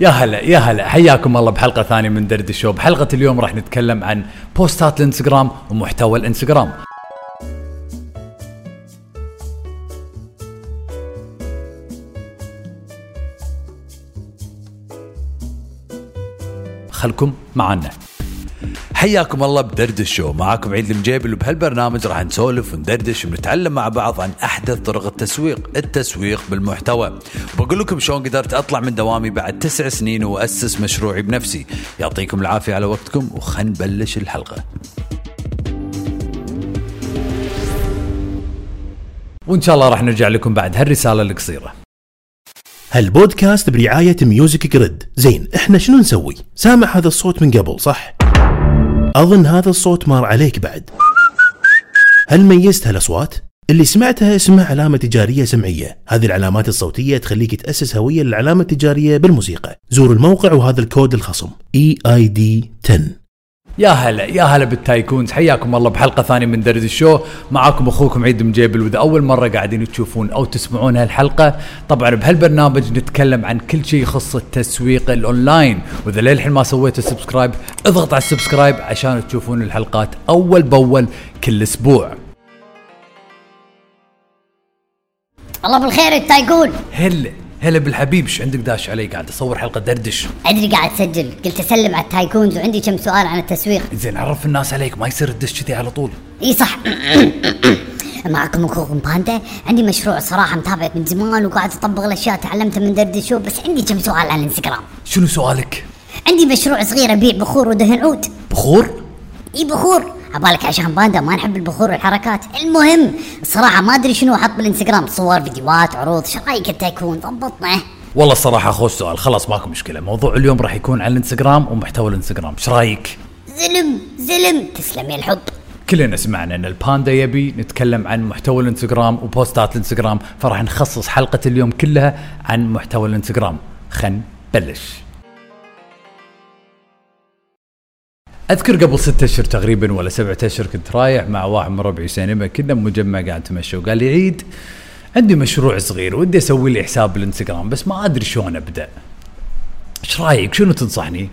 يا هلا يا هلا. حياكم الله بحلقة ثانية من دردش شو. بحلقة اليوم راح نتكلم عن بوستات الانستغرام ومحتوى الانستغرام. خلكم معنا. حياكم الله بدردش شو معاكم عيد المجيبل وبهالبرنامج راح نسولف وندردش ونتعلم مع بعض عن أحدث طرق التسويق التسويق بالمحتوى. بقول لكم شلون قدرت أطلع من دوامي بعد تسع سنين وأسس مشروعي بنفسي. يعطيكم العافية على وقتكم وخل نبلش الحلقة. وإن شاء الله راح نرجع لكم بعد هالرسالة القصيرة. هالبودكاست برعاية Music Grid. زين إحنا شنو نسوي؟ سامع هذا الصوت من قبل صح؟ أظن هذا الصوت مار عليك بعد. هل ميزت هالأصوات؟ اللي سمعتها اسمها علامة تجارية سمعية. هذه العلامات الصوتية تخليك تأسس هوية للعلامة التجارية بالموسيقى. زور الموقع وهذا الكود الخصم. EID 10 يا هلا يا هلا بال tycoons حياكم الله بحلقة ثانية من دردش شو. معاكم أخوكم عيد مجيبل وإذا أول مرة قاعدين تشوفون أو تسمعون هالحلقة طبعا بهالبرنامج نتكلم عن كل شيء يخص التسويق الأونلاين. وإذا للحين ما سويتوا subscribe اضغط على ال subscribe عشان تشوفون الحلقات أول بأول كل أسبوع. الله بالخير التايقون هلا. هلا بالحبيب إيش عندك داش علي؟ قاعد أصور حلقة دردش. أدري قاعد أسجل. قلت أسلم على التايكونز وعندي كم سؤال عن التسويق. زين عرف الناس عليك ما يصير تدش كذي على طول. إي صح. معكم اخوكم باندا. عندي مشروع صراحة متابعك من زمان وقاعد أطبق الأشياء تعلمتها من درد شو بس عندي كم سؤال عن الإنستغرام. شنو سؤالك؟ عندي مشروع صغير أبيع بخور ودهن عود. بخور؟ إي بخور. عبالك عشان باندا ما نحب البخور والحركات. المهم الصراحه ما أدري شنو أحط بالإنستغرام. صور فيديوهات عروض إيش رأيك التايكون ضبطنا. والله الصراحه خوش سؤال خلاص ماكو مشكلة. موضوع اليوم راح يكون عن الإنستغرام ومحتوى الإنستغرام. إيش رأيك؟ زلم زلم. تسلم يا الحب. كلنا سمعنا إن الباندا يبي نتكلم عن محتوى الإنستغرام وبوستات الإنستغرام فراح نخصص حلقة اليوم كلها عن محتوى الإنستغرام. خن بلش أذكر قبل ستة أشهر تقريبا ولا سبعة أشهر كنت رايح مع واحد من ربعي سينما كنا بمجمع قاعد نتمشى وقال لي عيد عندي مشروع صغير ودي أسوي لي حساب بالانستغرام بس ما أدري شلون أبدأ. إيش رأيك؟ شنو تنصحني؟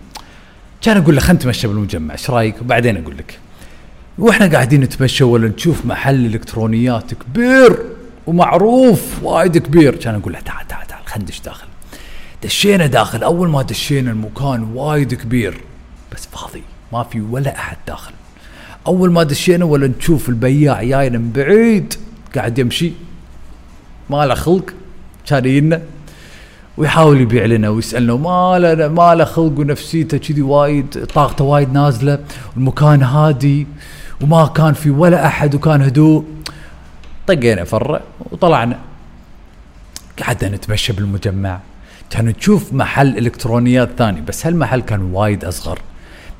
كان أقول له خلينا نتمشى بالمجمع إيش رأيك؟ وبعدين أقول لك. وإحنا قاعدين نتمشى ولا نشوف محل إلكترونيات كبير ومعروف وايد كبير. كان أقول له تعال تعال تعال خلينا ندش داخل. دشينا داخل أول ما دشينا المكان وايد كبير بس فاضي. ما في ولا أحد داخل. أول ما دشينا ولا نشوف البياع جاينا من بعيد قاعد يمشي. ما له خلق كان يجينا. ويحاول يبيع لنا ويسألنا وما له ما له خلق ونفسيته كذي وايد طاقته وايد نازلة والمكان هادي وما كان في ولا أحد وكان هدوء. طقينا فره وطلعنا. قعدنا نتمشى بالمجمع. كان نشوف محل إلكترونيات ثاني بس هالمحل كان وايد أصغر.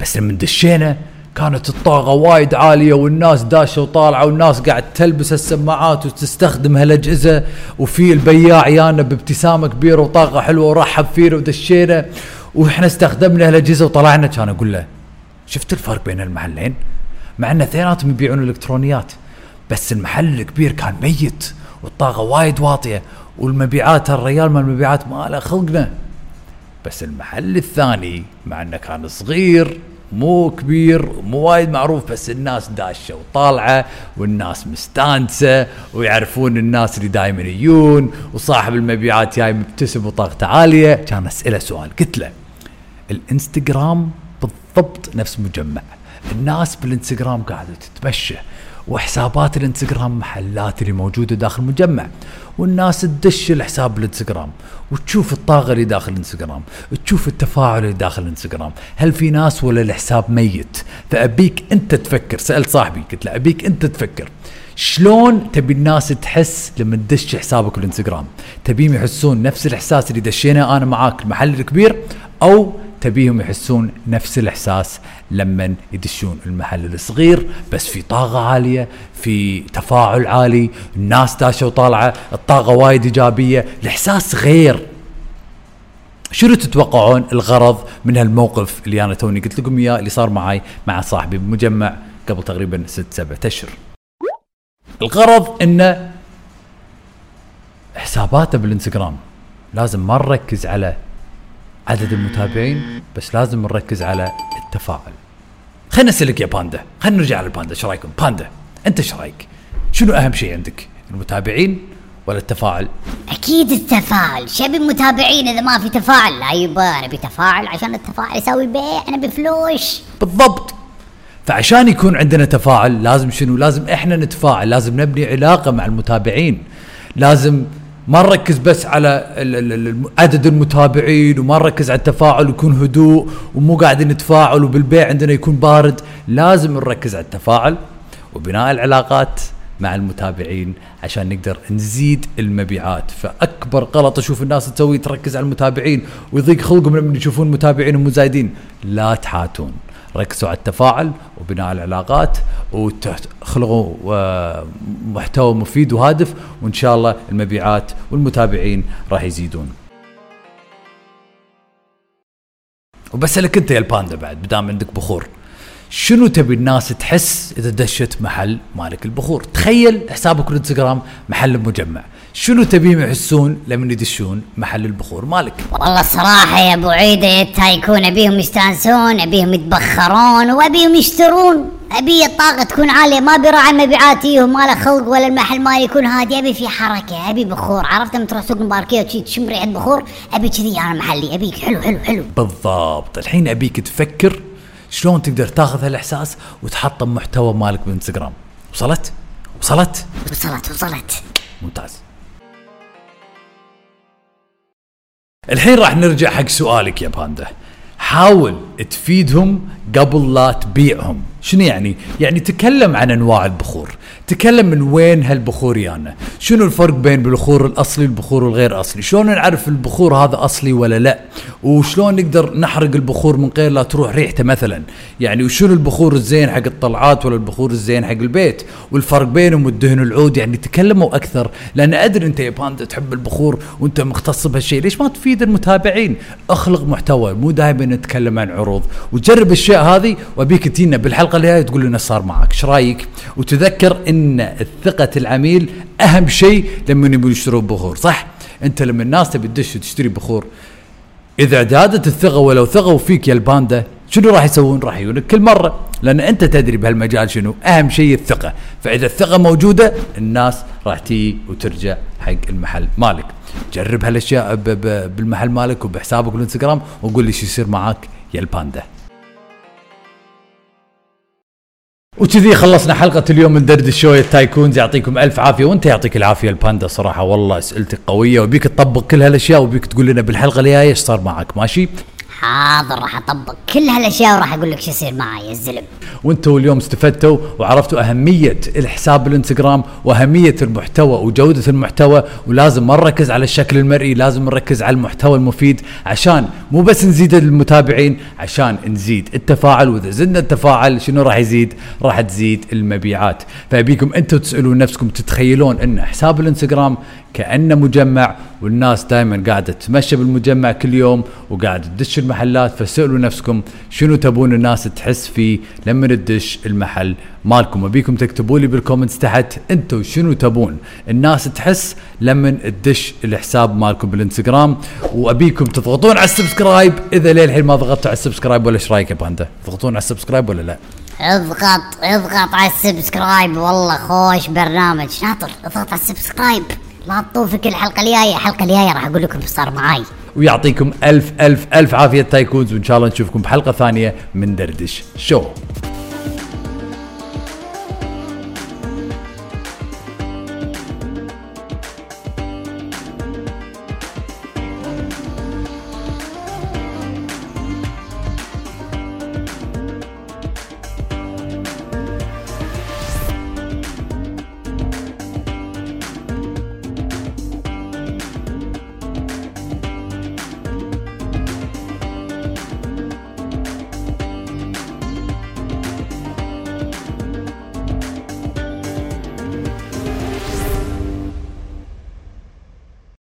بس لما دشينا كانت الطاقة وايد عالية والناس داشة وطالعة والناس قاعد تلبس السماعات وتستخدم هالأجهزة وفي البياع يانا بابتسامة كبيرة وطاقة حلوة ورحب فينا ودشينا وإحنا استخدمنا هالأجهزة وطلعنا كان أقول له شفت الفرق بين المحلين؟ مع إن اثنيناتهم يبيعون الالكترونيات بس المحل الكبير كان ميت والطاقة وايد واطية والمبيعات الريال مال المبيعات ما له خلقنا بس المحل الثاني مع انه كان صغير مو كبير مو وايد معروف بس الناس داشة وطالعة والناس مستانسة ويعرفون الناس اللي دائما يجون وصاحب المبيعات جاي مبتسم وطاقته عالية. كان اساله سؤال. قلت له الإنستغرام بالضبط نفس مجمع. الناس بالإنستغرام قاعدة تتمشى. وحسابات الانستغرام محلات اللي موجودة داخل المجمع. والناس تدش الحساب الانستغرام وتشوف الطاقة اللي داخل الانستغرام تشوف التفاعل اللي داخل الانستغرام. هل في ناس ولا الحساب ميت؟ فأبيك أنت تفكر. سالت صاحبي قلت له أبيك أنت تفكر. شلون تبي الناس تحس لما تدش حسابك بالانستغرام؟ تبيهم يحسون نفس الإحساس اللي دشينا أنا معاك المحل الكبير؟ أو تبيهم يحسون نفس الإحساس لما يدشون المحل الصغير بس في طاقة عالية في تفاعل عالي الناس داشه وطالعة الطاقة وايد إيجابية الإحساس غير. شنو تتوقعون الغرض من هالموقف اللي أنا توني قلت لكم إياه اللي صار معي مع صاحبي بمجمع قبل تقريبا ست سبعة أشهر؟ الغرض إنه حساباته بالإنستغرام لازم ما نركز على عدد المتابعين بس لازم نركز على التفاعل. خلينا نسألك يا باندا. خلينا نرجع على الباندا شو رأيكم؟ باندا أنت شو رأيك؟ شنو أهم شيء عندك؟ المتابعين ولا التفاعل؟ أكيد التفاعل. شبي متابعين إذا ما في تفاعل؟ لا يبا نبي تفاعل عشان التفاعل يساوي بيع. نبي فلوس بالضبط. فعشان يكون عندنا تفاعل لازم شنو؟ لازم إحنا نتفاعل. لازم نبني علاقة مع المتابعين. لازم ما نركز بس على عدد المتابعين وما نركز على التفاعل ويكون هدوء ومو قاعدين نتفاعل وبالبيع عندنا يكون بارد. لازم نركز على التفاعل وبناء العلاقات مع المتابعين عشان نقدر نزيد المبيعات. فأكبر غلط أشوف الناس تسوي تركز على المتابعين ويضيق خلقهم لما يشوفون متابعينهم مزايدين لا تحاتون. ركزوا على التفاعل وبناء العلاقات وتخلقوا محتوى مفيد وهادف وإن شاء الله المبيعات والمتابعين راح يزيدون. وبسألك أنت يا الباندا بعد بدام عندك بخور شنو تبي الناس تحس إذا دشت محل مالك البخور؟ تخيل حسابك الانستغرام محل مجمع. شنو تبيهم يحسون لما يدشون محل البخور مالك؟ والله الصراحة يا أبو عيدة يا التايكون أبيهم يستانسون أبيهم يتبخرون وأبيهم يشترون. أبي الطاقة تكون عالية ما براعي مبيعاتي ما له خلق ولا المحل مالي يكون هادي. أبي في حركة أبي بخور. عرفت لما تروح سوق المباركية وشي تشم ريحة بخور؟ أبي كذي أنا محلي. أبيك حلو حلو حلو. بالضبط. الحين أبيك تفكر شلون تقدر تاخذ هالإحساس وتحطم محتوى مالك بالانستغرام وصلت؟ وصلت؟ وصلت وصلت. ممتاز. الحين راح نرجع حق سؤالك يا باندا. حاول تفيدهم قبل لا تبيعهم. شنو يعني؟ يعني تكلم عن أنواع البخور. تكلم من وين هالبخور يانا؟ شنو الفرق بين البخور الأصلي والبخور الغير أصلي؟ شلون نعرف البخور هذا أصلي ولا لا؟ وشلون نقدر نحرق البخور من غير لا تروح ريحته مثلا؟ يعني وشنو البخور الزين حق الطلعات ولا البخور الزين حق البيت؟ والفرق بينهم والدهن العود يعني تكلموا أكثر. لأن أدري أنت يا باندا تحب البخور وأنت مختص بهالشيء ليش ما تفيد المتابعين؟ أخلق محتوى مو دائما نتكلم عن عروض. وجرب هذه وأبيك تجينا بالحلقة الجايه تقول لنا صار معك. إيش رأيك؟ وتذكر إن ثقه العميل أهم شيء لما يبون يشترون بخور صح؟ أنت لما الناس تبي تدش وتشتري بخور إذا زادت الثقة ولو ثقوا فيك يا الباندا شنو راح يسوون؟ راح يجونك كل مرة لأن أنت تدري بهالمجال شنو. أهم شيء الثقة. فإذا الثقة موجودة الناس راح تيجي وترجع حق المحل مالك. جرب هالأشياء بالمحل مالك وبحسابك بالانستغرام وقول لي شو يصير معاك يا الباندا. وكذي خلصنا حلقة اليوم من دردش شو يا ال tycoons يعطيكم ألف عافية وأنت يعطيك العافية الباندا صراحة والله أسئلتك قوية وأبيك تطبق كل هالأشياء وأبيك تقول لنا بالحلقة الجاية إيش صار معك ماشي؟ حاضر راح أطبق كل هالأشياء وراح أقول لك شو يصير معي يا الزلم وانتوا اليوم استفدتوا وعرفتوا أهمية الحساب بالإنستغرام وأهمية المحتوى وجودة المحتوى ولازم ما نركز على الشكل المرئي لازم نركز على المحتوى المفيد عشان مو بس نزيد المتابعين عشان نزيد التفاعل وإذا زدنا التفاعل شنو راح يزيد؟ راح تزيد المبيعات. فأبيكم أنتم تسألون نفسكم تتخيلون أن حساب الإنستغرام كأنه مجمع والناس دائما قاعدة تتمشى بالمجمع كل يوم وقاعدة تدش المحلات فسألوا نفسكم شنو تبون الناس تحس فيه لما تدش المحل مالكم. ابيكم تكتبوا لي بال comments تحت أنتم شنو تبون الناس تحس لما تدش الحساب مالكم بالإنستغرام. وأبيكم تضغطون على ال subscribe إذا للحين ما ضغطتوا على ال subscribe ولا إيش رأيك يا باندا؟ تضغطون على ال subscribe ولا لا؟ اضغط اضغط على ال subscribe. والله خوش برنامج. شاطر اضغط على ال subscribe. لا تطوفك الحلقة الجاية. الحلقة الجاية راح أقول لكم صار معاي. ويعطيكم ألف ألف ألف عافية تايكونز وإن شاء الله نشوفكم بحلقة ثانية من دردش شو.